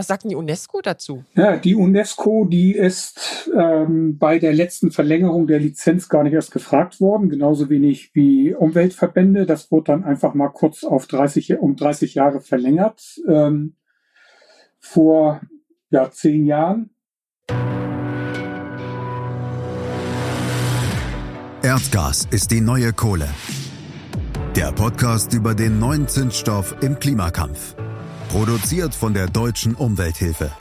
Was sagt denn die UNESCO dazu? Ja, die UNESCO, die ist ähm, bei der letzten Verlängerung der Lizenz gar nicht erst gefragt worden, genauso wenig wie Umweltverbände. Das wurde dann einfach mal kurz auf 30, um 30 Jahre verlängert. Ähm, vor ja, zehn Jahren. Erdgas ist die neue Kohle. Der Podcast über den neuen Zinsstoff im Klimakampf. Produziert von der Deutschen Umwelthilfe.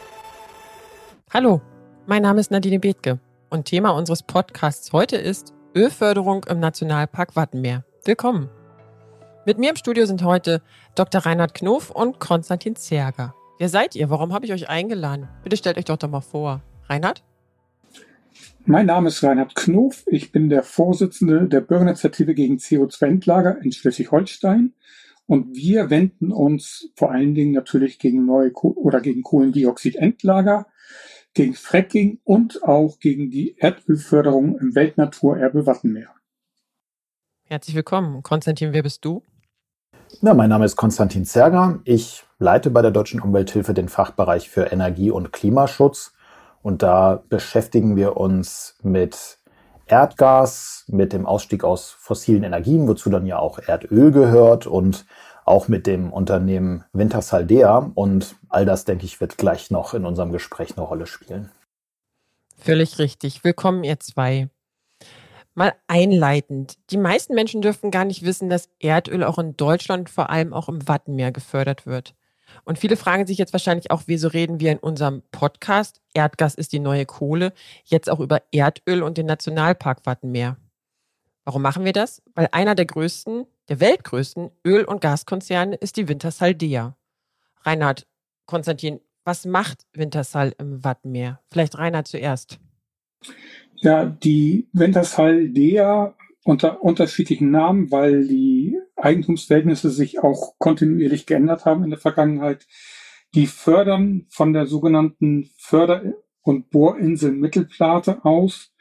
Hallo, mein Name ist Nadine Bethke und Thema unseres Podcasts heute ist Ölförderung im Nationalpark Wattenmeer. Willkommen. Mit mir im Studio sind heute Dr. Reinhard Knof und Konstantin Zerger. Wer seid ihr? Warum habe ich euch eingeladen? Bitte stellt euch doch doch mal vor. Reinhard? Mein Name ist Reinhard Knof. Ich bin der Vorsitzende der Bürgerinitiative gegen CO2-Endlager in Schleswig-Holstein und wir wenden uns vor allen Dingen natürlich gegen neue Ko oder gegen Kohlendioxidendlager, gegen Fracking und auch gegen die Erdölförderung im Weltnaturerbe Wattenmeer. Herzlich willkommen. Konstantin, wer bist du? Na, mein Name ist Konstantin Zerger. Ich leite bei der Deutschen Umwelthilfe den Fachbereich für Energie- und Klimaschutz. Und da beschäftigen wir uns mit Erdgas, mit dem Ausstieg aus fossilen Energien, wozu dann ja auch Erdöl gehört und auch mit dem Unternehmen Wintersaldea. Und all das, denke ich, wird gleich noch in unserem Gespräch eine Rolle spielen. Völlig richtig. Willkommen, ihr zwei. Mal einleitend. Die meisten Menschen dürfen gar nicht wissen, dass Erdöl auch in Deutschland, vor allem auch im Wattenmeer gefördert wird. Und viele fragen sich jetzt wahrscheinlich auch, wieso reden wir in unserem Podcast, Erdgas ist die neue Kohle, jetzt auch über Erdöl und den Nationalpark Wattenmeer. Warum machen wir das? Weil einer der größten, der weltgrößten Öl- und Gaskonzerne ist die Wintersal Dea. Reinhard, Konstantin, was macht Wintersal im Wattenmeer? Vielleicht Reinhard zuerst. Ja, die Wintersal Dea unter unterschiedlichen Namen, weil die Eigentumsverhältnisse sich auch kontinuierlich geändert haben in der Vergangenheit. Die fördern von der sogenannten Förder- und Bohrinsel Mittelplate aus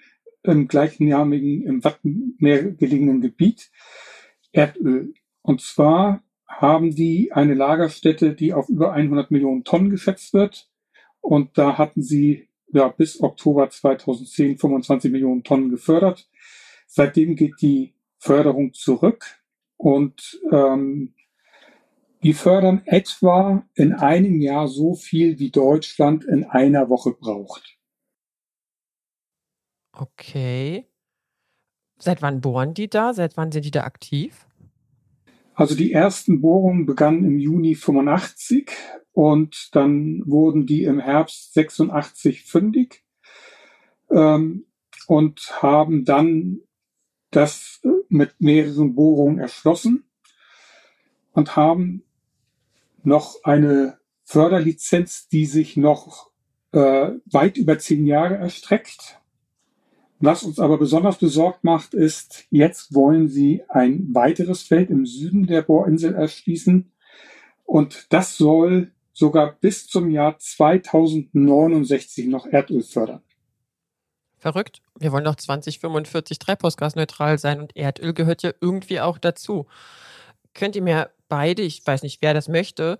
im gleichnamigen im Wattenmeer gelegenen Gebiet Erdöl. Und zwar haben die eine Lagerstätte, die auf über 100 Millionen Tonnen geschätzt wird. Und da hatten sie ja, bis Oktober 2010 25 Millionen Tonnen gefördert. Seitdem geht die Förderung zurück und ähm, die fördern etwa in einem Jahr so viel, wie Deutschland in einer Woche braucht. Okay. Seit wann bohren die da? Seit wann sind die da aktiv? Also die ersten Bohrungen begannen im Juni 85 und dann wurden die im Herbst 86 fündig ähm, und haben dann das äh, mit mehreren Bohrungen erschlossen und haben noch eine Förderlizenz, die sich noch äh, weit über zehn Jahre erstreckt. Was uns aber besonders besorgt macht, ist, jetzt wollen sie ein weiteres Feld im Süden der Bohrinsel erschließen. Und das soll sogar bis zum Jahr 2069 noch Erdöl fördern. Verrückt. Wir wollen doch 2045 treibhausgasneutral sein und Erdöl gehört ja irgendwie auch dazu. Könnt ihr mir beide, ich weiß nicht, wer das möchte,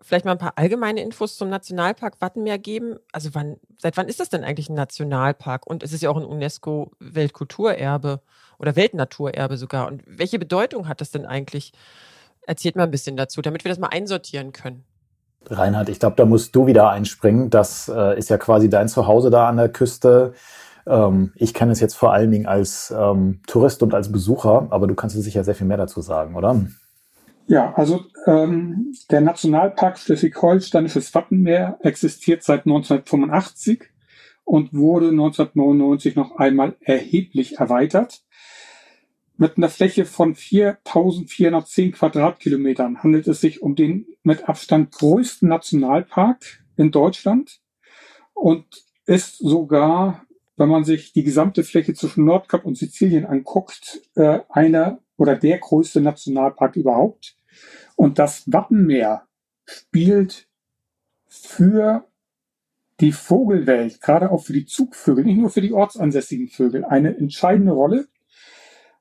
vielleicht mal ein paar allgemeine Infos zum Nationalpark Wattenmeer geben? Also wann, seit wann ist das denn eigentlich ein Nationalpark? Und es ist ja auch ein UNESCO-Weltkulturerbe oder Weltnaturerbe sogar. Und welche Bedeutung hat das denn eigentlich? Erzählt mal ein bisschen dazu, damit wir das mal einsortieren können. Reinhard, ich glaube, da musst du wieder einspringen. Das äh, ist ja quasi dein Zuhause da an der Küste. Ähm, ich kenne es jetzt vor allen Dingen als ähm, Tourist und als Besucher, aber du kannst sicher sehr viel mehr dazu sagen, oder? Ja, also ähm, der Nationalpark Schleswig-Holsteinisches Wattenmeer existiert seit 1985 und wurde 1999 noch einmal erheblich erweitert. Mit einer Fläche von 4.410 Quadratkilometern handelt es sich um den mit Abstand größten Nationalpark in Deutschland und ist sogar wenn man sich die gesamte Fläche zwischen Nordkap und Sizilien anguckt, äh, einer oder der größte Nationalpark überhaupt. Und das Wattenmeer spielt für die Vogelwelt, gerade auch für die Zugvögel, nicht nur für die ortsansässigen Vögel, eine entscheidende Rolle.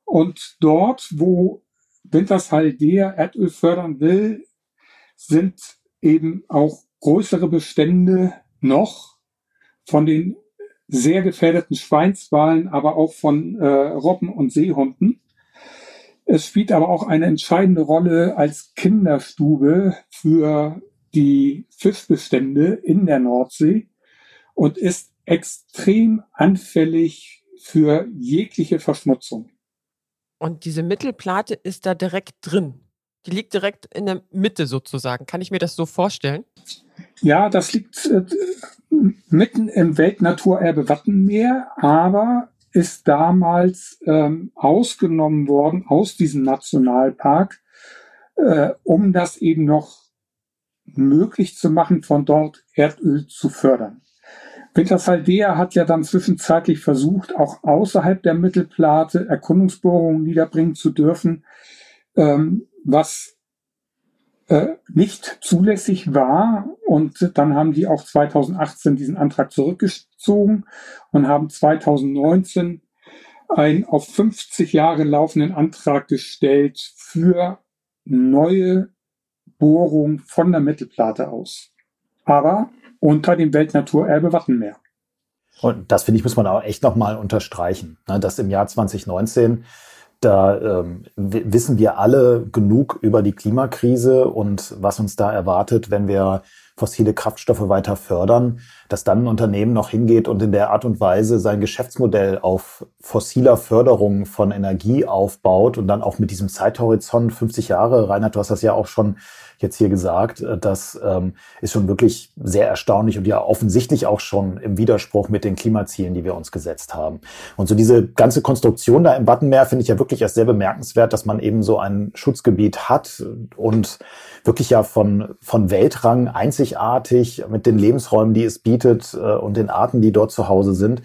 Und dort, wo Wintershaldea Erdöl fördern will, sind eben auch größere Bestände noch von den sehr gefährdeten Schweinswalen, aber auch von äh, Robben und Seehunden. Es spielt aber auch eine entscheidende Rolle als Kinderstube für die Fischbestände in der Nordsee und ist extrem anfällig für jegliche Verschmutzung. Und diese Mittelplate ist da direkt drin. Die liegt direkt in der Mitte sozusagen. Kann ich mir das so vorstellen? Ja, das liegt äh, mitten im Weltnaturerbe Wattenmeer, aber ist damals ähm, ausgenommen worden aus diesem Nationalpark, äh, um das eben noch möglich zu machen, von dort Erdöl zu fördern. Wintersaldea hat ja dann zwischenzeitlich versucht, auch außerhalb der Mittelplate Erkundungsbohrungen niederbringen zu dürfen, ähm, was äh, nicht zulässig war. Und dann haben die auch 2018 diesen Antrag zurückgezogen und haben 2019 einen auf 50 Jahre laufenden Antrag gestellt für neue Bohrung von der Mittelplate aus. Aber unter dem Weltnaturerbe Wattenmeer. Und das finde ich, muss man auch echt nochmal unterstreichen, ne, dass im Jahr 2019 da ähm, wissen wir alle genug über die Klimakrise und was uns da erwartet, wenn wir fossile Kraftstoffe weiter fördern, dass dann ein Unternehmen noch hingeht und in der Art und Weise sein Geschäftsmodell auf fossiler Förderung von Energie aufbaut und dann auch mit diesem Zeithorizont 50 Jahre, Reinhard, du hast das ja auch schon jetzt hier gesagt, äh, das ähm, ist schon wirklich sehr erstaunlich und ja offensichtlich auch schon im Widerspruch mit den Klimazielen, die wir uns gesetzt haben. Und so diese ganze Konstruktion da im Wattenmeer finde ich ja wirklich erst sehr bemerkenswert, dass man eben so ein Schutzgebiet hat und wirklich ja von, von Weltrang einzigartig mit den Lebensräumen, die es bietet äh, und den Arten, die dort zu Hause sind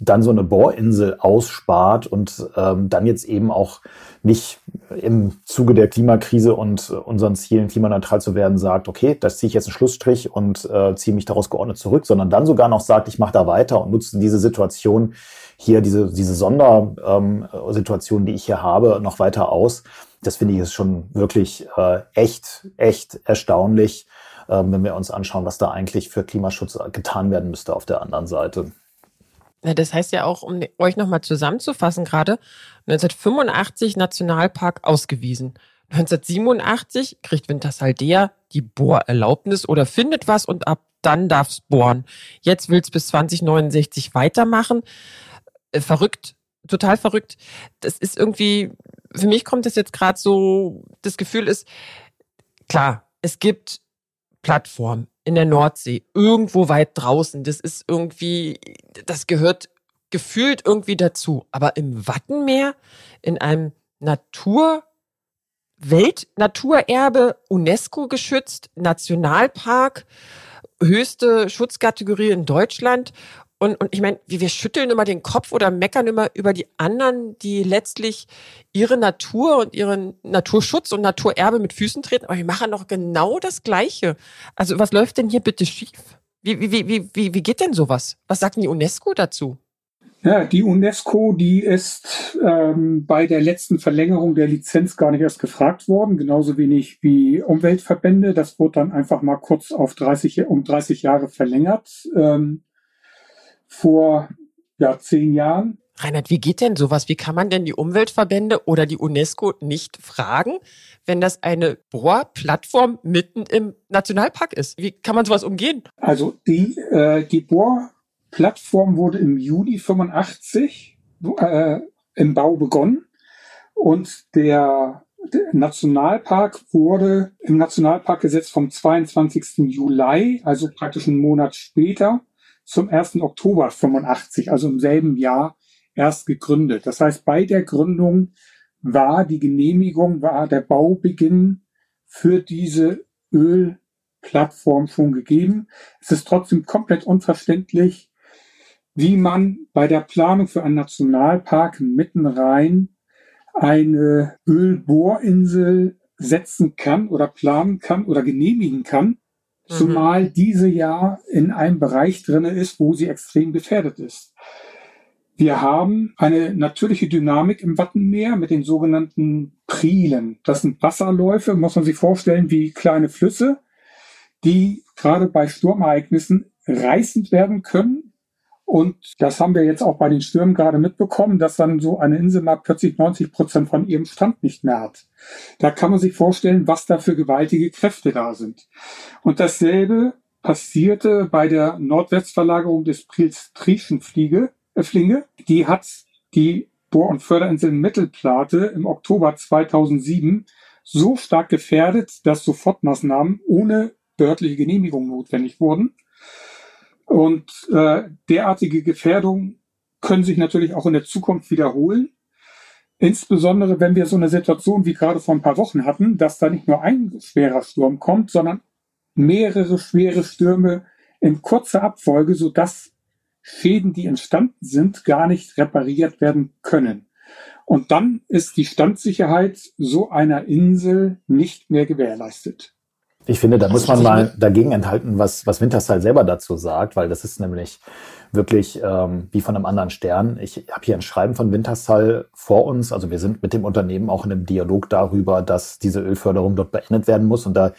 dann so eine Bohrinsel ausspart und ähm, dann jetzt eben auch nicht im Zuge der Klimakrise und unseren Zielen klimaneutral zu werden sagt, okay, das ziehe ich jetzt einen Schlussstrich und äh, ziehe mich daraus geordnet zurück, sondern dann sogar noch sagt, ich mache da weiter und nutze diese Situation hier, diese, diese Sondersituation, ähm, die ich hier habe, noch weiter aus. Das finde ich ist schon wirklich äh, echt, echt erstaunlich, äh, wenn wir uns anschauen, was da eigentlich für Klimaschutz getan werden müsste auf der anderen Seite. Ja, das heißt ja auch, um euch nochmal zusammenzufassen, gerade 1985 Nationalpark ausgewiesen. 1987 kriegt Wintersaldea die Bohrerlaubnis oder findet was und ab dann darf's bohren. Jetzt will's bis 2069 weitermachen. Äh, verrückt, total verrückt. Das ist irgendwie, für mich kommt das jetzt gerade so, das Gefühl ist, klar, es gibt Plattformen, in der Nordsee, irgendwo weit draußen. Das ist irgendwie, das gehört gefühlt irgendwie dazu. Aber im Wattenmeer, in einem Natur, Weltnaturerbe, UNESCO geschützt, Nationalpark, höchste Schutzkategorie in Deutschland und, und ich meine, wir schütteln immer den Kopf oder meckern immer über die anderen, die letztlich ihre Natur und ihren Naturschutz und Naturerbe mit Füßen treten. Aber wir machen doch genau das Gleiche. Also was läuft denn hier bitte schief? Wie, wie, wie, wie, wie geht denn sowas? Was sagt denn die UNESCO dazu? Ja, die UNESCO, die ist ähm, bei der letzten Verlängerung der Lizenz gar nicht erst gefragt worden, genauso wenig wie Umweltverbände. Das wurde dann einfach mal kurz auf 30, um 30 Jahre verlängert. Ähm, vor ja, zehn Jahren. Reinhard, wie geht denn sowas? Wie kann man denn die Umweltverbände oder die UNESCO nicht fragen, wenn das eine Bohrplattform mitten im Nationalpark ist? Wie kann man sowas umgehen? Also die, äh, die Bohrplattform wurde im Juli 85 äh, im Bau begonnen und der, der Nationalpark wurde im Nationalparkgesetz vom 22. Juli, also praktisch einen Monat später, zum 1. Oktober 85, also im selben Jahr erst gegründet. Das heißt, bei der Gründung war die Genehmigung, war der Baubeginn für diese Ölplattform schon gegeben. Es ist trotzdem komplett unverständlich, wie man bei der Planung für einen Nationalpark mitten rein eine Ölbohrinsel setzen kann oder planen kann oder genehmigen kann, zumal mhm. diese ja in einem Bereich drinne ist, wo sie extrem gefährdet ist. Wir haben eine natürliche Dynamik im Wattenmeer mit den sogenannten Prielen. Das sind Wasserläufe, muss man sich vorstellen, wie kleine Flüsse, die gerade bei Sturmereignissen reißend werden können. Und das haben wir jetzt auch bei den Stürmen gerade mitbekommen, dass dann so eine Insel mal plötzlich 90 Prozent von ihrem Stand nicht mehr hat. Da kann man sich vorstellen, was da für gewaltige Kräfte da sind. Und dasselbe passierte bei der Nordwestverlagerung des Prils Trieschenfliege, äh, Flinge. Die hat die Bohr- und Förderinsel Mittelplate im Oktober 2007 so stark gefährdet, dass Sofortmaßnahmen ohne behördliche Genehmigung notwendig wurden. Und äh, derartige Gefährdungen können sich natürlich auch in der Zukunft wiederholen. Insbesondere wenn wir so eine Situation wie gerade vor ein paar Wochen hatten, dass da nicht nur ein schwerer Sturm kommt, sondern mehrere schwere Stürme in kurzer Abfolge, sodass Schäden, die entstanden sind, gar nicht repariert werden können. Und dann ist die Standsicherheit so einer Insel nicht mehr gewährleistet. Ich finde, da muss man mal dagegen enthalten, was, was Wintershall selber dazu sagt, weil das ist nämlich wirklich ähm, wie von einem anderen Stern. Ich habe hier ein Schreiben von Wintershall vor uns. Also wir sind mit dem Unternehmen auch in einem Dialog darüber, dass diese Ölförderung dort beendet werden muss. Und da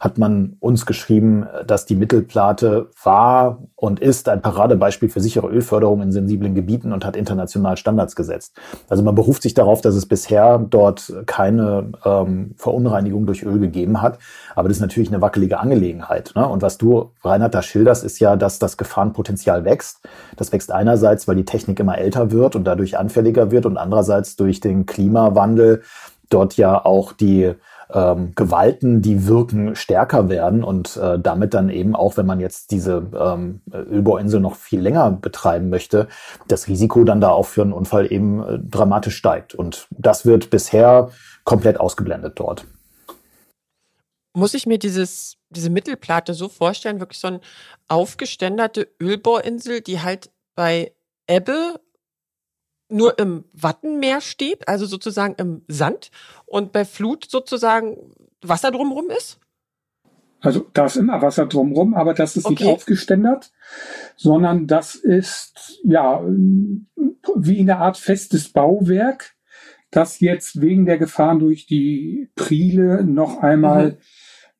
hat man uns geschrieben, dass die Mittelplate war und ist ein Paradebeispiel für sichere Ölförderung in sensiblen Gebieten und hat international Standards gesetzt. Also man beruft sich darauf, dass es bisher dort keine ähm, Verunreinigung durch Öl gegeben hat. Aber das ist natürlich eine wackelige Angelegenheit. Ne? Und was du, Reinhard, da schilderst, ist ja, dass das Gefahrenpotenzial wächst. Das wächst einerseits, weil die Technik immer älter wird und dadurch anfälliger wird und andererseits durch den Klimawandel dort ja auch die ähm, Gewalten, die wirken, stärker werden und äh, damit dann eben auch, wenn man jetzt diese ähm, Ölbohrinsel noch viel länger betreiben möchte, das Risiko dann da auch für einen Unfall eben äh, dramatisch steigt. Und das wird bisher komplett ausgeblendet dort. Muss ich mir dieses, diese Mittelplatte so vorstellen, wirklich so eine aufgeständerte Ölbohrinsel, die halt bei Ebbe nur im Wattenmeer steht, also sozusagen im Sand und bei Flut sozusagen Wasser drumherum ist? Also da ist immer Wasser drumherum, aber das ist okay. nicht aufgeständert, sondern das ist ja wie eine Art festes Bauwerk, das jetzt wegen der Gefahren durch die Priele noch einmal mhm.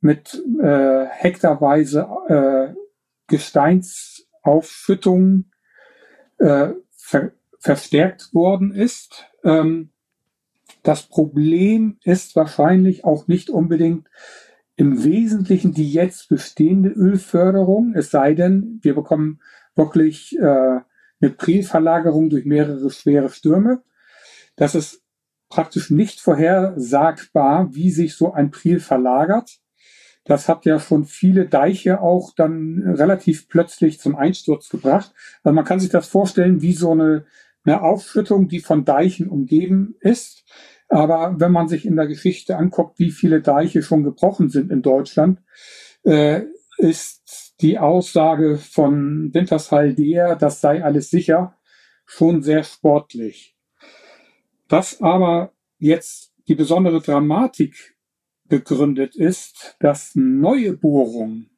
mit äh, hektarweise äh, Gesteinsaufschüttung äh, ver verstärkt worden ist. Ähm, das Problem ist wahrscheinlich auch nicht unbedingt im Wesentlichen die jetzt bestehende Ölförderung, es sei denn, wir bekommen wirklich äh, eine Prilverlagerung durch mehrere schwere Stürme. Das ist praktisch nicht vorhersagbar, wie sich so ein Pril verlagert. Das hat ja schon viele Deiche auch dann relativ plötzlich zum Einsturz gebracht. Also man kann sich das vorstellen wie so eine eine Aufschüttung, die von Deichen umgeben ist. Aber wenn man sich in der Geschichte anguckt, wie viele Deiche schon gebrochen sind in Deutschland, äh, ist die Aussage von Wintershall der, das sei alles sicher, schon sehr sportlich. Was aber jetzt die besondere Dramatik begründet ist, dass neue Bohrungen,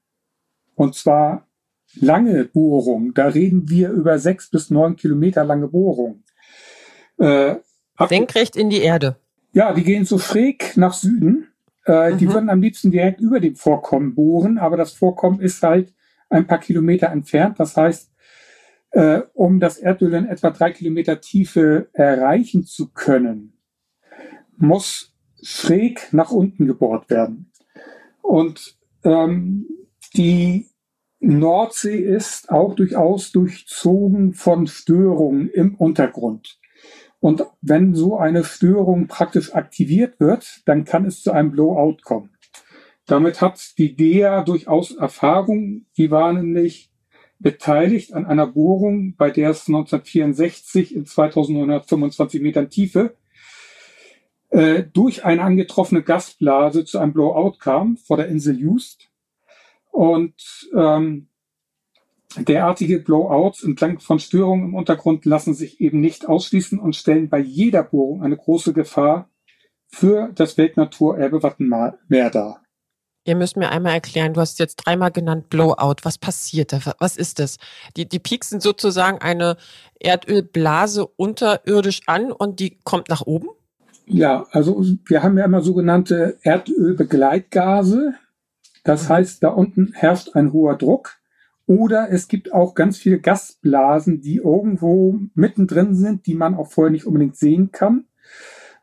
und zwar lange Bohrung. Da reden wir über sechs bis neun Kilometer lange Bohrung. Äh, Senkrecht in die Erde. Ja, die gehen so schräg nach Süden. Äh, mhm. Die würden am liebsten direkt über dem Vorkommen bohren, aber das Vorkommen ist halt ein paar Kilometer entfernt. Das heißt, äh, um das Erdöl in etwa drei Kilometer Tiefe erreichen zu können, muss schräg nach unten gebohrt werden. Und ähm, die Nordsee ist auch durchaus durchzogen von Störungen im Untergrund. Und wenn so eine Störung praktisch aktiviert wird, dann kann es zu einem Blowout kommen. Damit hat die DEA durchaus Erfahrung. Die war nämlich beteiligt an einer Bohrung, bei der es 1964 in 2925 Metern Tiefe äh, durch eine angetroffene Gasblase zu einem Blowout kam vor der Insel Just. Und ähm, derartige Blowouts entlang von Störungen im Untergrund lassen sich eben nicht ausschließen und stellen bei jeder Bohrung eine große Gefahr für das Weltnaturerbe Wattenmeer dar. Ihr müsst mir einmal erklären, du hast jetzt dreimal genannt Blowout. Was passiert da? Was ist das? Die, die Peaks sind sozusagen eine Erdölblase unterirdisch an und die kommt nach oben? Ja, also wir haben ja immer sogenannte Erdölbegleitgase, Das heißt, da unten herrscht ein hoher Druck. Oder es gibt auch ganz viele Gasblasen, die irgendwo mittendrin sind, die man auch vorher nicht unbedingt sehen kann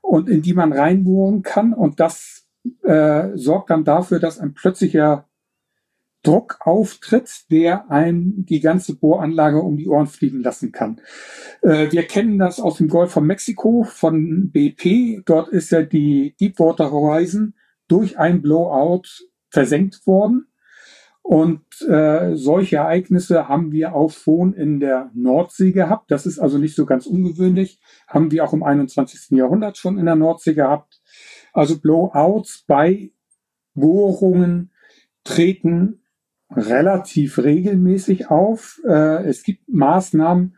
und in die man reinbohren kann. Und das äh, sorgt dann dafür, dass ein plötzlicher Druck auftritt, der einem die ganze Bohranlage um die Ohren fliegen lassen kann. Äh, wir kennen das aus dem Golf von Mexiko von BP. Dort ist ja die Deepwater Horizon durch ein Blowout versenkt worden. Und äh, solche Ereignisse haben wir auch schon in der Nordsee gehabt. Das ist also nicht so ganz ungewöhnlich. Haben wir auch im 21. Jahrhundert schon in der Nordsee gehabt. Also Blowouts bei Bohrungen treten relativ regelmäßig auf. Äh, es gibt Maßnahmen,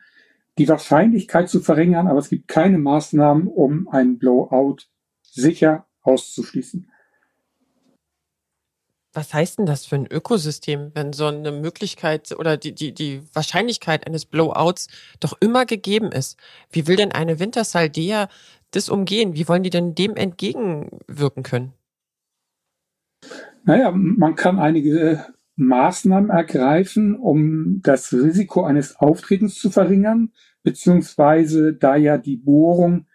die Wahrscheinlichkeit zu verringern, aber es gibt keine Maßnahmen, um einen Blowout sicher auszuschließen. Was heißt denn das für ein Ökosystem, wenn so eine Möglichkeit oder die, die, die Wahrscheinlichkeit eines Blowouts doch immer gegeben ist? Wie will denn eine Wintersaldea das umgehen? Wie wollen die denn dem entgegenwirken können? Naja, man kann einige Maßnahmen ergreifen, um das Risiko eines Auftretens zu verringern, beziehungsweise da ja die Bohrung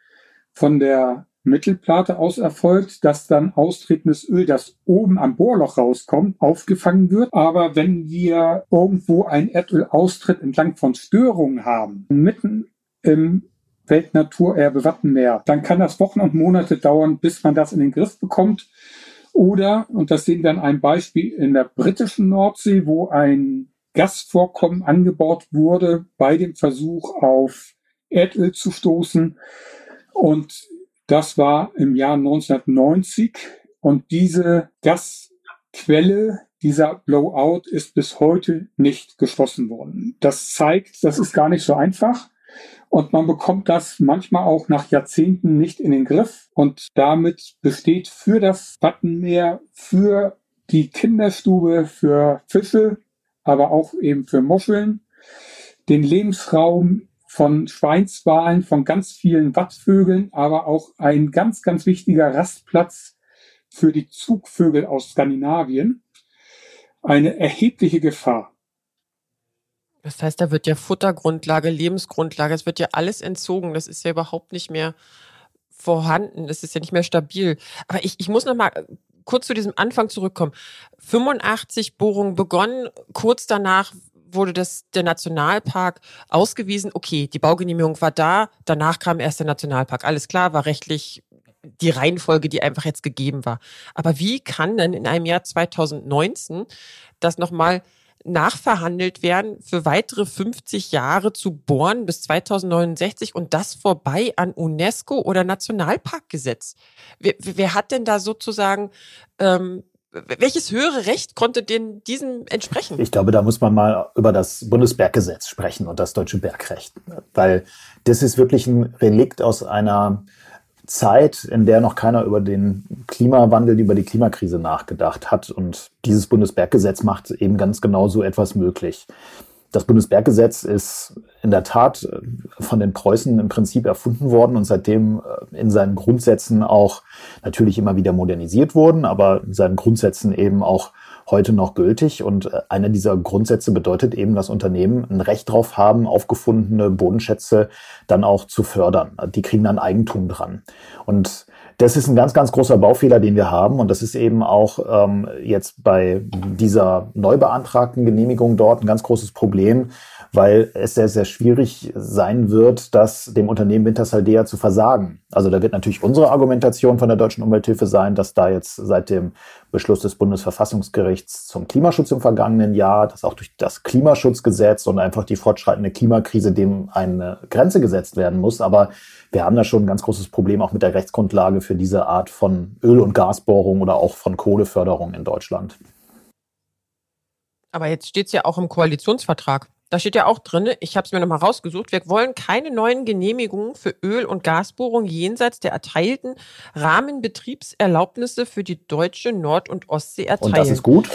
von der Mittelplatte aus erfolgt, dass dann austretendes Öl, das oben am Bohrloch rauskommt, aufgefangen wird. Aber wenn wir irgendwo ein Erdölaustritt entlang von Störungen haben, mitten im Weltnaturerbe Wattenmeer, dann kann das Wochen und Monate dauern, bis man das in den Griff bekommt. Oder, und das sehen wir an einem Beispiel in der britischen Nordsee, wo ein Gasvorkommen angebaut wurde bei dem Versuch auf Erdöl zu stoßen. Und das war im Jahr 1990 und diese Gasquelle, dieser Blowout ist bis heute nicht geschlossen worden. Das zeigt, das ist gar nicht so einfach. Und man bekommt das manchmal auch nach Jahrzehnten nicht in den Griff. Und damit besteht für das Wattenmeer, für die Kinderstube, für Fische, aber auch eben für Muscheln, den Lebensraum von Schweinswalen, von ganz vielen Wattvögeln, aber auch ein ganz, ganz wichtiger Rastplatz für die Zugvögel aus Skandinavien. Eine erhebliche Gefahr. Das heißt, da wird ja Futtergrundlage, Lebensgrundlage, es wird ja alles entzogen. Das ist ja überhaupt nicht mehr vorhanden. Das ist ja nicht mehr stabil. Aber ich, ich muss noch mal kurz zu diesem Anfang zurückkommen. 85 Bohrungen begonnen, kurz danach wurde das, der Nationalpark ausgewiesen. Okay, die Baugenehmigung war da, danach kam erst der Nationalpark. Alles klar, war rechtlich die Reihenfolge, die einfach jetzt gegeben war. Aber wie kann denn in einem Jahr 2019 das nochmal nachverhandelt werden, für weitere 50 Jahre zu bohren bis 2069 und das vorbei an UNESCO oder Nationalparkgesetz? Wer, wer hat denn da sozusagen ähm, welches höhere Recht konnte denn diesem entsprechen? Ich glaube, da muss man mal über das Bundesberggesetz sprechen und das deutsche Bergrecht, weil das ist wirklich ein Relikt aus einer Zeit, in der noch keiner über den Klimawandel, über die Klimakrise nachgedacht hat. Und dieses Bundesberggesetz macht eben ganz genau so etwas möglich. Das Bundesberggesetz ist in der Tat äh, von den Preußen im Prinzip erfunden worden und seitdem äh, in seinen Grundsätzen auch natürlich immer wieder modernisiert worden, aber in seinen Grundsätzen eben auch heute noch gültig. Und äh, einer dieser Grundsätze bedeutet eben, dass Unternehmen ein Recht drauf haben, aufgefundene Bodenschätze dann auch zu fördern. Die kriegen dann Eigentum dran. Und das ist ein ganz, ganz großer Baufehler, den wir haben. Und das ist eben auch ähm, jetzt bei dieser neu beantragten Genehmigung dort ein ganz großes Problem, weil es sehr, sehr schwierig sein wird, das dem Unternehmen Wintersaldea zu versagen. Also da wird natürlich unsere Argumentation von der Deutschen Umwelthilfe sein, dass da jetzt seit dem Beschluss des Bundesverfassungsgerichts zum Klimaschutz im vergangenen Jahr, dass auch durch das Klimaschutzgesetz und einfach die fortschreitende Klimakrise dem eine Grenze gesetzt werden muss. Aber wir haben da schon ein ganz großes Problem auch mit der Rechtsgrundlage für diese Art von Öl- und Gasbohrung oder auch von Kohleförderung in Deutschland. Aber jetzt steht es ja auch im Koalitionsvertrag. Da steht ja auch drin, ich habe es mir nochmal rausgesucht, wir wollen keine neuen Genehmigungen für Öl- und Gasbohrungen jenseits der erteilten Rahmenbetriebserlaubnisse für die deutsche Nord- und Ostsee erteilen. Und das ist gut?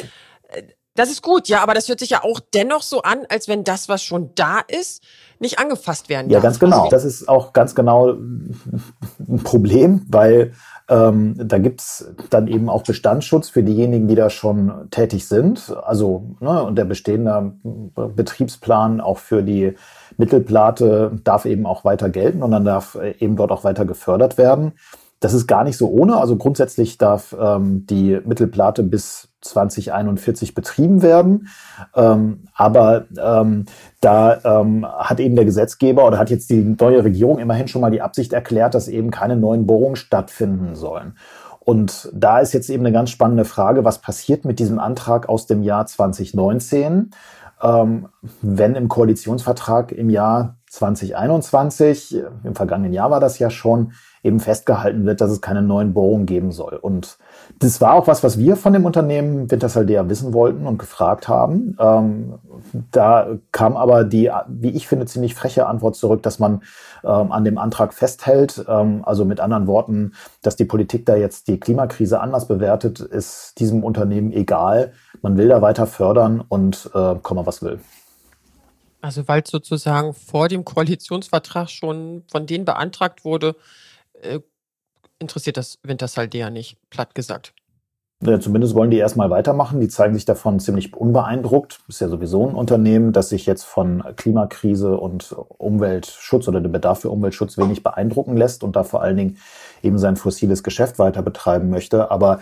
Äh, das ist gut, ja, aber das hört sich ja auch dennoch so an, als wenn das, was schon da ist, nicht angefasst werden darf. Ja, ganz genau. Also, das ist auch ganz genau ein Problem, weil Ähm, da gibt's dann eben auch Bestandsschutz für diejenigen, die da schon tätig sind. Also ne, und der bestehende Betriebsplan auch für die Mittelplate darf eben auch weiter gelten und dann darf eben dort auch weiter gefördert werden. Das ist gar nicht so ohne. Also grundsätzlich darf ähm, die Mittelplate bis 2041 betrieben werden. Ähm, aber ähm, da ähm, hat eben der Gesetzgeber oder hat jetzt die neue Regierung immerhin schon mal die Absicht erklärt, dass eben keine neuen Bohrungen stattfinden sollen. Und da ist jetzt eben eine ganz spannende Frage, was passiert mit diesem Antrag aus dem Jahr 2019, ähm, wenn im Koalitionsvertrag im Jahr 2021, im vergangenen Jahr war das ja schon, eben festgehalten wird, dass es keine neuen Bohrungen geben soll. Und das war auch was, was wir von dem Unternehmen Wintersaldea wissen wollten und gefragt haben. Ähm, da kam aber die, wie ich finde, ziemlich freche Antwort zurück, dass man ähm, an dem Antrag festhält. Ähm, also mit anderen Worten, dass die Politik da jetzt die Klimakrise anders bewertet, ist diesem Unternehmen egal. Man will da weiter fördern und äh, komme was will. Also weil sozusagen vor dem Koalitionsvertrag schon von denen beantragt wurde, äh, interessiert das Wintersaldea nicht, platt gesagt. Ja, zumindest wollen die erstmal weitermachen. Die zeigen sich davon ziemlich unbeeindruckt. Ist ja sowieso ein Unternehmen, das sich jetzt von Klimakrise und Umweltschutz oder dem Bedarf für Umweltschutz wenig beeindrucken lässt und da vor allen Dingen eben sein fossiles Geschäft weiter betreiben möchte. Aber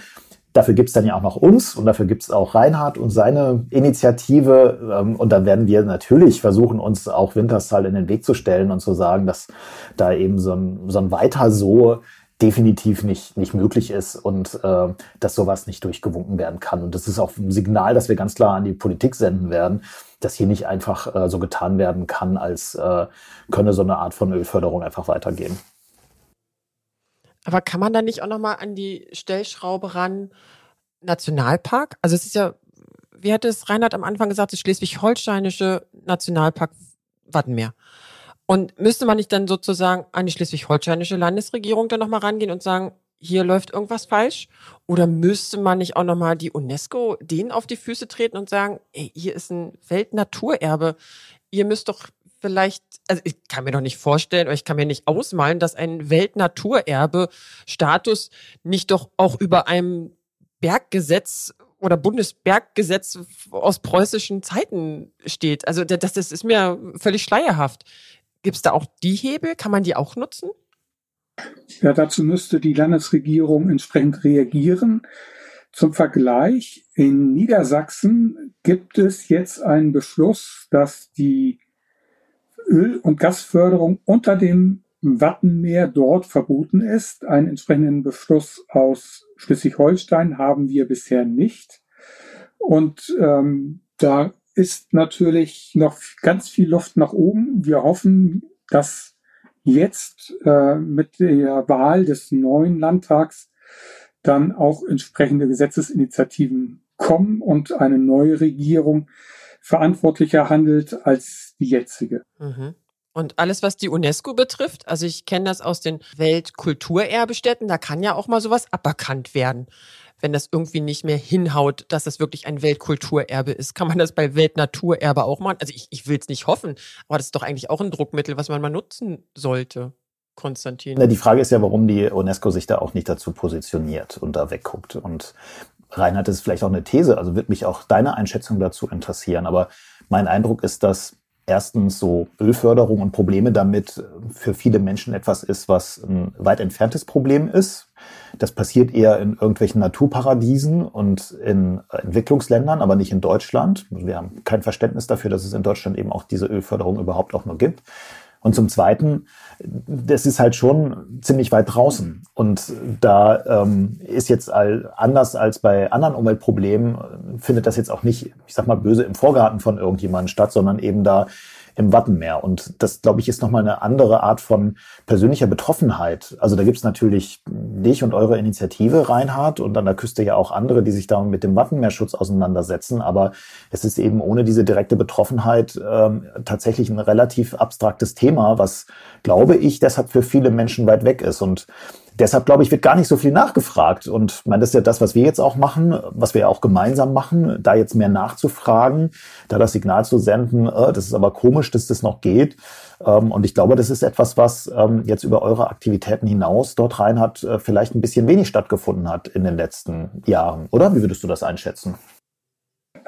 Dafür gibt's dann ja auch noch uns und dafür gibt's auch Reinhard und seine Initiative. Ähm, und da werden wir natürlich versuchen, uns auch Winterstal in den Weg zu stellen und zu sagen, dass da eben so ein, so ein weiter so definitiv nicht, nicht möglich ist und äh, dass sowas nicht durchgewunken werden kann. Und das ist auch ein Signal, dass wir ganz klar an die Politik senden werden, dass hier nicht einfach äh, so getan werden kann, als äh, könne so eine Art von Ölförderung einfach weitergehen. Aber kann man da nicht auch nochmal an die Stellschraube ran? Nationalpark? Also es ist ja, wie hat es Reinhard am Anfang gesagt, das schleswig-holsteinische Nationalpark Wattenmeer. Und müsste man nicht dann sozusagen an die schleswig-holsteinische Landesregierung dann nochmal rangehen und sagen, hier läuft irgendwas falsch? Oder müsste man nicht auch nochmal die UNESCO denen auf die Füße treten und sagen, ey, hier ist ein Weltnaturerbe. Ihr müsst doch vielleicht, also ich kann mir doch nicht vorstellen, oder ich kann mir nicht ausmalen, dass ein Weltnaturerbe-Status nicht doch auch über einem Berggesetz oder Bundesberggesetz aus preußischen Zeiten steht. Also das, das ist mir völlig schleierhaft. Gibt es da auch die Hebel? Kann man die auch nutzen? Ja, dazu müsste die Landesregierung entsprechend reagieren. Zum Vergleich, in Niedersachsen gibt es jetzt einen Beschluss, dass die Öl- und Gasförderung unter dem Wattenmeer dort verboten ist. Einen entsprechenden Beschluss aus Schleswig-Holstein haben wir bisher nicht. Und ähm, da ist natürlich noch ganz viel Luft nach oben. Wir hoffen, dass jetzt äh, mit der Wahl des neuen Landtags dann auch entsprechende Gesetzesinitiativen kommen und eine neue Regierung verantwortlicher handelt als die jetzige. Mhm. Und alles, was die UNESCO betrifft, also ich kenne das aus den Weltkulturerbestätten, da kann ja auch mal sowas aberkannt werden, wenn das irgendwie nicht mehr hinhaut, dass es wirklich ein Weltkulturerbe ist. Kann man das bei Weltnaturerbe auch machen? Also ich, ich will es nicht hoffen, aber das ist doch eigentlich auch ein Druckmittel, was man mal nutzen sollte. Konstantin. Na, die Frage ist ja, warum die UNESCO sich da auch nicht dazu positioniert und da wegguckt. Und Reinhard, das ist vielleicht auch eine These, also wird mich auch deine Einschätzung dazu interessieren. Aber mein Eindruck ist, dass erstens so Ölförderung und Probleme damit für viele Menschen etwas ist, was ein weit entferntes Problem ist. Das passiert eher in irgendwelchen Naturparadiesen und in Entwicklungsländern, aber nicht in Deutschland. Wir haben kein Verständnis dafür, dass es in Deutschland eben auch diese Ölförderung überhaupt auch nur gibt. Und zum Zweiten, das ist halt schon ziemlich weit draußen. Und da ähm, ist jetzt all, anders als bei anderen Umweltproblemen, findet das jetzt auch nicht, ich sag mal, böse im Vorgarten von irgendjemandem statt, sondern eben da im Wattenmeer. Und das, glaube ich, ist nochmal eine andere Art von persönlicher Betroffenheit. Also da gibt's natürlich dich und eure Initiative, Reinhard, und an der Küste ja auch andere, die sich da mit dem Wattenmeerschutz auseinandersetzen. Aber es ist eben ohne diese direkte Betroffenheit ähm, tatsächlich ein relativ abstraktes Thema, was, glaube ich, deshalb für viele Menschen weit weg ist. Und deshalb glaube ich, wird gar nicht so viel nachgefragt. Und meine, das ist ja das, was wir jetzt auch machen, was wir auch gemeinsam machen, da jetzt mehr nachzufragen, da das Signal zu senden, äh, das ist aber komisch, dass das noch geht. Ähm, und ich glaube, das ist etwas, was ähm, jetzt über eure Aktivitäten hinaus dort rein hat, äh, vielleicht ein bisschen wenig stattgefunden hat in den letzten Jahren. Oder wie würdest du das einschätzen?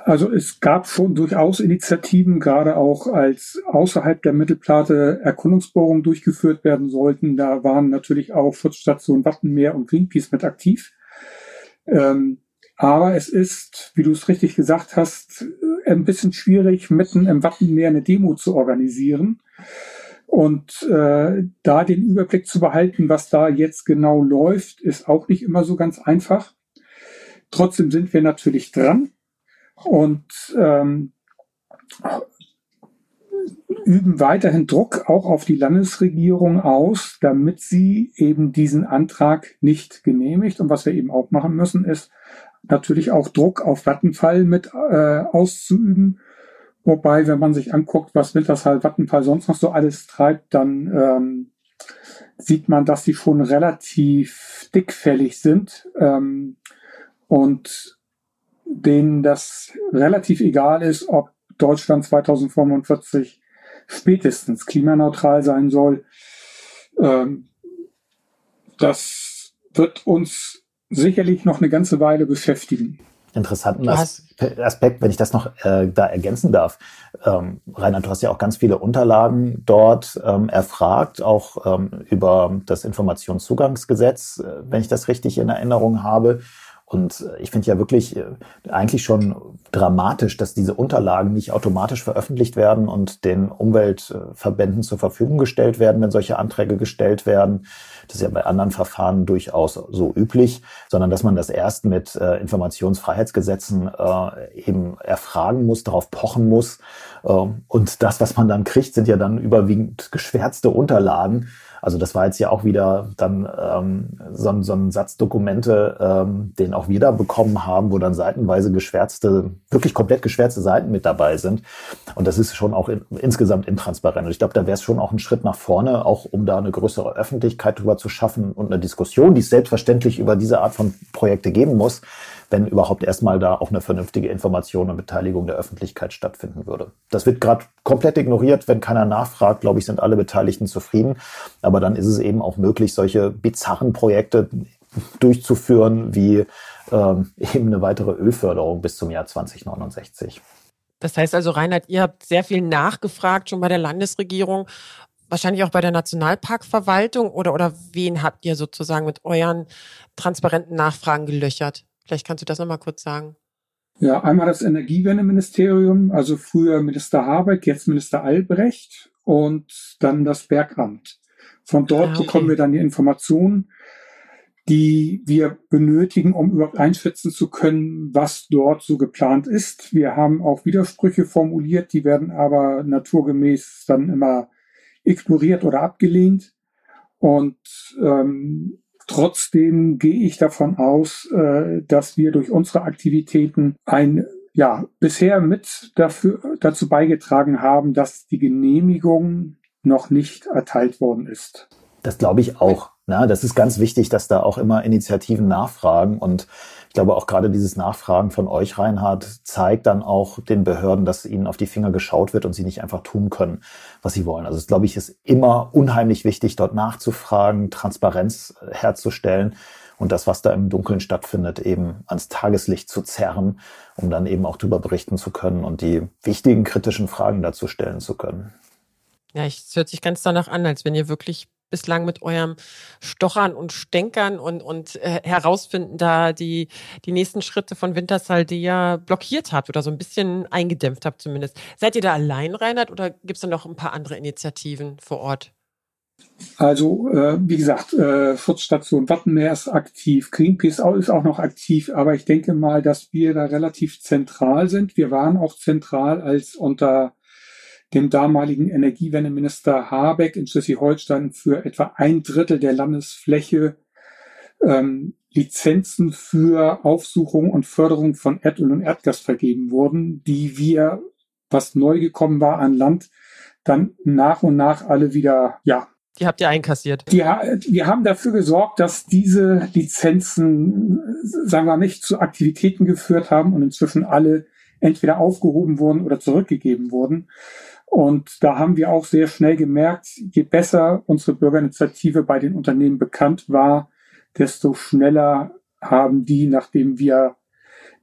Also es gab schon durchaus Initiativen, gerade auch als außerhalb der Mittelplate Erkundungsbohrungen durchgeführt werden sollten. Da waren natürlich auch Schutzstation Wattenmeer und Greenpeace mit aktiv. Ähm, aber es ist, wie du es richtig gesagt hast, ein bisschen schwierig, mitten im Wattenmeer eine Demo zu organisieren. Und äh, da den Überblick zu behalten, was da jetzt genau läuft, ist auch nicht immer so ganz einfach. Trotzdem sind wir natürlich dran und ähm, üben weiterhin Druck auch auf die Landesregierung aus, damit sie eben diesen Antrag nicht genehmigt. Und was wir eben auch machen müssen, ist natürlich auch Druck auf Vattenfall mit äh, auszuüben. Wobei, wenn man sich anguckt, was Wintershall Vattenfall sonst noch so alles treibt, dann ähm, sieht man, dass sie schon relativ dickfällig sind. Ähm, und denen das relativ egal ist, ob Deutschland 2045 spätestens klimaneutral sein soll. Ähm, das wird uns sicherlich noch eine ganze Weile beschäftigen. Interessanten Aspekt, wenn ich das noch äh, da ergänzen darf. Ähm, Reinhard, du hast ja auch ganz viele Unterlagen dort ähm, erfragt, auch ähm, über das Informationszugangsgesetz, äh, wenn ich das richtig in Erinnerung habe. Und äh, ich finde ja wirklich äh, eigentlich schon dramatisch, dass diese Unterlagen nicht automatisch veröffentlicht werden und den Umweltverbänden zur Verfügung gestellt werden, wenn solche Anträge gestellt werden. Das ist ja bei anderen Verfahren durchaus so üblich, sondern dass man das erst mit äh, Informationsfreiheitsgesetzen äh, eben erfragen muss, darauf pochen muss. Äh, und das, was man dann kriegt, sind ja dann überwiegend geschwärzte Unterlagen also das war jetzt ja auch wieder dann ähm, so, so ein Satz Dokumente, ähm, den auch wir da bekommen haben, wo dann seitenweise geschwärzte, wirklich komplett geschwärzte Seiten mit dabei sind. Und das ist schon auch in, insgesamt intransparent. Und ich glaube, da wäre es schon auch ein Schritt nach vorne, auch um da eine größere Öffentlichkeit drüber zu schaffen und eine Diskussion, die es selbstverständlich über diese Art von Projekte geben muss, wenn überhaupt erstmal da auch eine vernünftige Information und Beteiligung der Öffentlichkeit stattfinden würde. Das wird gerade komplett ignoriert. Wenn keiner nachfragt, glaube ich, sind alle Beteiligten zufrieden. Aber dann ist es eben auch möglich, solche bizarren Projekte durchzuführen, wie ähm, eben eine weitere Ölförderung bis zum Jahr 2069. Das heißt also, Reinhard, ihr habt sehr viel nachgefragt schon bei der Landesregierung, wahrscheinlich auch bei der Nationalparkverwaltung oder, oder wen habt ihr sozusagen mit euren transparenten Nachfragen gelöchert? Vielleicht kannst du das nochmal kurz sagen. Ja, einmal das Energiewendeministerium, also früher Minister Habeck, jetzt Minister Albrecht und dann das Bergamt. Von dort ah, okay. bekommen wir dann die Informationen, die wir benötigen, um überhaupt einschätzen zu können, was dort so geplant ist. Wir haben auch Widersprüche formuliert, die werden aber naturgemäß dann immer ignoriert oder abgelehnt. Und ähm, Trotzdem gehe ich davon aus, äh, dass wir durch unsere Aktivitäten ein ja, bisher mit dafür, dazu beigetragen haben, dass die Genehmigung noch nicht erteilt worden ist. Das glaube ich auch. Na, das ist ganz wichtig, dass da auch immer Initiativen nachfragen und ich glaube auch gerade dieses Nachfragen von euch, Reinhard, zeigt dann auch den Behörden, dass ihnen auf die Finger geschaut wird und sie nicht einfach tun können, was sie wollen. Also es glaube ich ist immer unheimlich wichtig, dort nachzufragen, Transparenz äh, herzustellen und das, was da im Dunkeln stattfindet, eben ans Tageslicht zu zerren, um dann eben auch darüber berichten zu können und die wichtigen kritischen Fragen dazu stellen zu können. Ja, es hört sich ganz danach an, als wenn ihr wirklich bislang mit eurem Stochern und Stänkern und, und äh, herausfinden da die, die nächsten Schritte von Wintersaldea blockiert habt oder so ein bisschen eingedämpft habt zumindest. Seid ihr da allein, Reinhard, oder gibt es da noch ein paar andere Initiativen vor Ort? Also, äh, wie gesagt, äh, Schutzstation Wattenmeer ist aktiv, Greenpeace ist auch noch aktiv, aber ich denke mal, dass wir da relativ zentral sind. Wir waren auch zentral, als unter dem damaligen Energiewendeminister Habeck in Schleswig-Holstein für etwa ein Drittel der Landesfläche ähm, Lizenzen für Aufsuchung und Förderung von Erdöl und Erdgas vergeben wurden, die wir, was neu gekommen war an Land, dann nach und nach alle wieder ja Die habt ihr einkassiert. Die, wir haben dafür gesorgt, dass diese Lizenzen, sagen wir nicht, zu Aktivitäten geführt haben und inzwischen alle entweder aufgehoben wurden oder zurückgegeben wurden. Und da haben wir auch sehr schnell gemerkt, je besser unsere Bürgerinitiative bei den Unternehmen bekannt war, desto schneller haben die, nachdem wir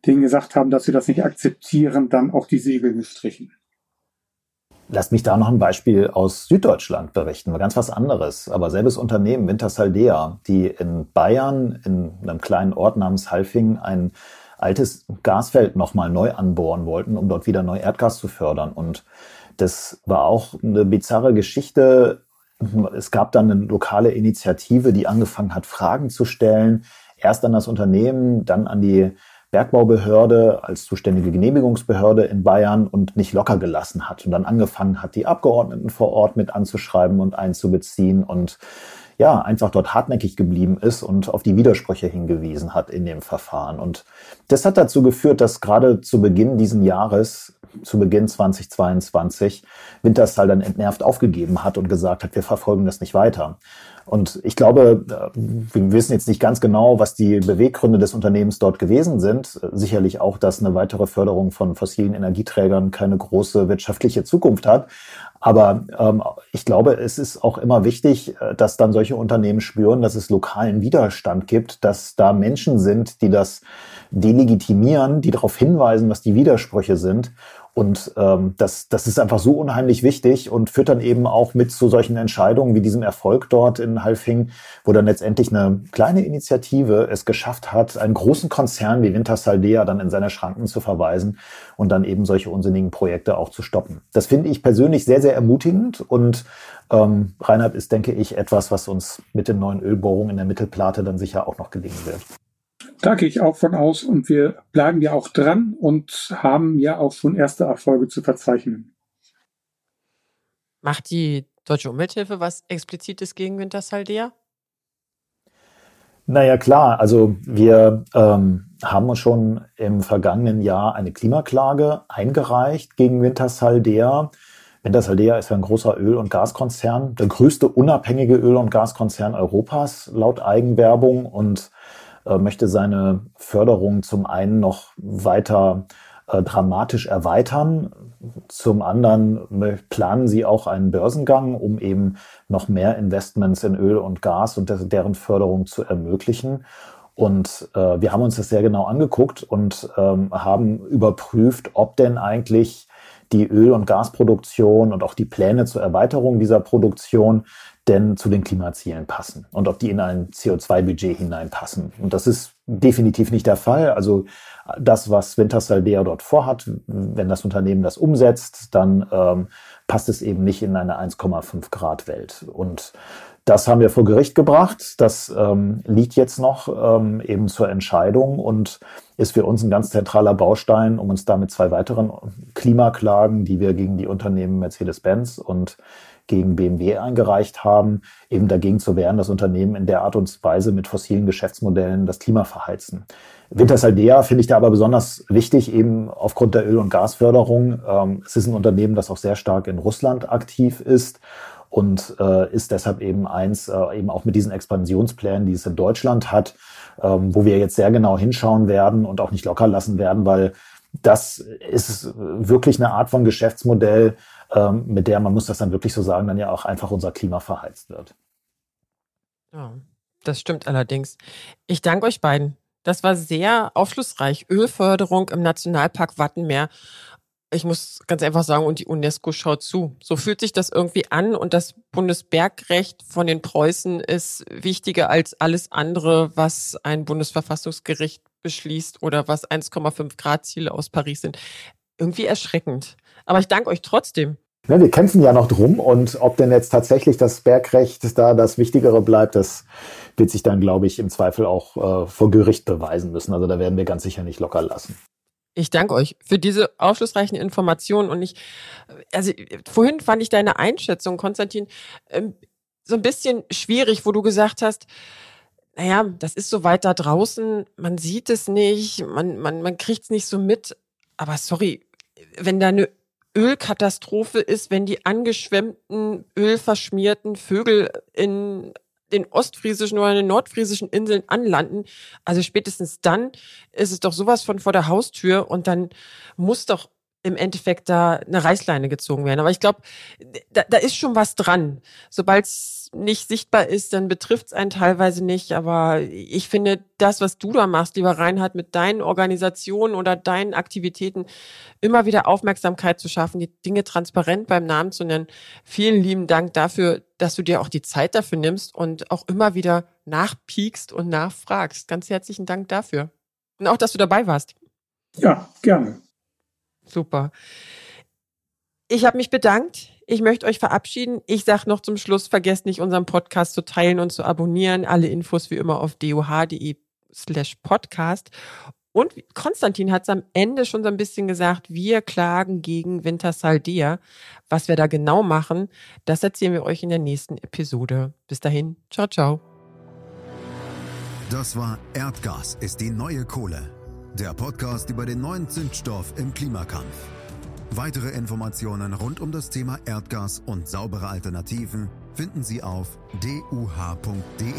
denen gesagt haben, dass sie das nicht akzeptieren, dann auch die Segel gestrichen. Lass mich da noch ein Beispiel aus Süddeutschland berichten, ganz was anderes. Aber selbes Unternehmen, Wintersaldea, die in Bayern, in einem kleinen Ort namens Halfing, ein altes Gasfeld nochmal neu anbohren wollten, um dort wieder neu Erdgas zu fördern. Und das war auch eine bizarre Geschichte. Es gab dann eine lokale Initiative, die angefangen hat, Fragen zu stellen. Erst an das Unternehmen, dann an die Bergbaubehörde als zuständige Genehmigungsbehörde in Bayern und nicht locker gelassen hat und dann angefangen hat, die Abgeordneten vor Ort mit anzuschreiben und einzubeziehen und ja, einfach dort hartnäckig geblieben ist und auf die Widersprüche hingewiesen hat in dem Verfahren. Und das hat dazu geführt, dass gerade zu Beginn diesen Jahres, zu Beginn 2022, Wintershall dann entnervt aufgegeben hat und gesagt hat, wir verfolgen das nicht weiter. Und ich glaube, wir wissen jetzt nicht ganz genau, was die Beweggründe des Unternehmens dort gewesen sind. Sicherlich auch, dass eine weitere Förderung von fossilen Energieträgern keine große wirtschaftliche Zukunft hat. Aber ähm, ich glaube, es ist auch immer wichtig, äh, dass dann solche Unternehmen spüren, dass es lokalen Widerstand gibt, dass da Menschen sind, die das delegitimieren, die darauf hinweisen, was die Widersprüche sind und ähm, das, das ist einfach so unheimlich wichtig und führt dann eben auch mit zu solchen Entscheidungen wie diesem Erfolg dort in Halfing, wo dann letztendlich eine kleine Initiative es geschafft hat, einen großen Konzern wie Wintersaldea dann in seine Schranken zu verweisen und dann eben solche unsinnigen Projekte auch zu stoppen. Das finde ich persönlich sehr, sehr ermutigend und ähm, Reinhard ist, denke ich, etwas, was uns mit den neuen Ölbohrungen in der Mittelplate dann sicher auch noch gelingen wird. Da gehe ich auch von aus und wir bleiben ja auch dran und haben ja auch schon erste Erfolge zu verzeichnen. Macht die Deutsche Umwelthilfe was Explizites gegen Wintersaldea? Naja, klar. Also wir ähm, haben uns schon im vergangenen Jahr eine Klimaklage eingereicht gegen Wintersaldea. Wintersaldea ist ja ein großer Öl- und Gaskonzern, der größte unabhängige Öl- und Gaskonzern Europas laut Eigenwerbung und möchte seine Förderung zum einen noch weiter äh, dramatisch erweitern. Zum anderen planen sie auch einen Börsengang, um eben noch mehr Investments in Öl und Gas und deren Förderung zu ermöglichen. Und äh, wir haben uns das sehr genau angeguckt und ähm, haben überprüft, ob denn eigentlich die Öl- und Gasproduktion und auch die Pläne zur Erweiterung dieser Produktion denn zu den Klimazielen passen und ob die in ein CO2-Budget hineinpassen. Und das ist definitiv nicht der Fall. Also das, was Wintersaldea dort vorhat, wenn das Unternehmen das umsetzt, dann ähm, passt es eben nicht in eine 1,5 Grad Welt. Und das haben wir vor Gericht gebracht. Das ähm, liegt jetzt noch ähm, eben zur Entscheidung und ist für uns ein ganz zentraler Baustein, um uns da mit zwei weiteren Klimaklagen, die wir gegen die Unternehmen Mercedes-Benz und gegen BMW eingereicht haben, eben dagegen zu wehren, dass Unternehmen in der Art und Weise mit fossilen Geschäftsmodellen das Klima verheizen. Wintersaldea finde ich da aber besonders wichtig, eben aufgrund der Öl- und Gasförderung. Ähm, es ist ein Unternehmen, das auch sehr stark in Russland aktiv ist und äh, ist deshalb eben eins, äh, eben auch mit diesen Expansionsplänen, die es in Deutschland hat, ähm, wo wir jetzt sehr genau hinschauen werden und auch nicht locker lassen werden, weil das ist wirklich eine Art von Geschäftsmodell, ähm, mit der, man muss das dann wirklich so sagen, dann ja auch einfach unser Klima verheizt wird. Ja, das stimmt allerdings. Ich danke euch beiden. Das war sehr aufschlussreich. Ölförderung im Nationalpark Wattenmeer. Ich muss ganz einfach sagen, und die UNESCO schaut zu. So fühlt sich das irgendwie an und das Bundesbergrecht von den Preußen ist wichtiger als alles andere, was ein Bundesverfassungsgericht beschließt oder was 1,5 Grad Ziele aus Paris sind. Irgendwie erschreckend. Aber ich danke euch trotzdem. Ja, wir kämpfen ja noch drum und ob denn jetzt tatsächlich das Bergrecht da das Wichtigere bleibt, das wird sich dann, glaube ich, im Zweifel auch äh, vor Gericht beweisen müssen. Also da werden wir ganz sicher nicht locker lassen. Ich danke euch für diese aufschlussreichen Informationen und ich, also vorhin fand ich deine Einschätzung, Konstantin, ähm, so ein bisschen schwierig, wo du gesagt hast, naja, das ist so weit da draußen, man sieht es nicht, man, man, man kriegt es nicht so mit. Aber sorry, wenn da eine Ölkatastrophe ist, wenn die angeschwemmten, ölverschmierten Vögel in den ostfriesischen oder den nordfriesischen Inseln anlanden. Also spätestens dann ist es doch sowas von vor der Haustür und dann muss doch im Endeffekt da eine Reißleine gezogen werden. Aber ich glaube, da, da ist schon was dran. Sobald es nicht sichtbar ist, dann betrifft es einen teilweise nicht. Aber ich finde, das, was du da machst, lieber Reinhard, mit deinen Organisationen oder deinen Aktivitäten, immer wieder Aufmerksamkeit zu schaffen, die Dinge transparent beim Namen zu nennen. Vielen lieben Dank dafür, dass du dir auch die Zeit dafür nimmst und auch immer wieder nachpiekst und nachfragst. Ganz herzlichen Dank dafür. Und auch, dass du dabei warst. Ja, gerne. Super. Ich habe mich bedankt. Ich möchte euch verabschieden. Ich sage noch zum Schluss, vergesst nicht, unseren Podcast zu teilen und zu abonnieren. Alle Infos wie immer auf doh.de slash podcast. Und Konstantin hat es am Ende schon so ein bisschen gesagt, wir klagen gegen Wintersaldea. Was wir da genau machen, das erzählen wir euch in der nächsten Episode. Bis dahin, ciao, ciao. Das war Erdgas ist die neue Kohle der Podcast über den neuen Zündstoff im Klimakampf. Weitere Informationen rund um das Thema Erdgas und saubere Alternativen finden Sie auf duh.de.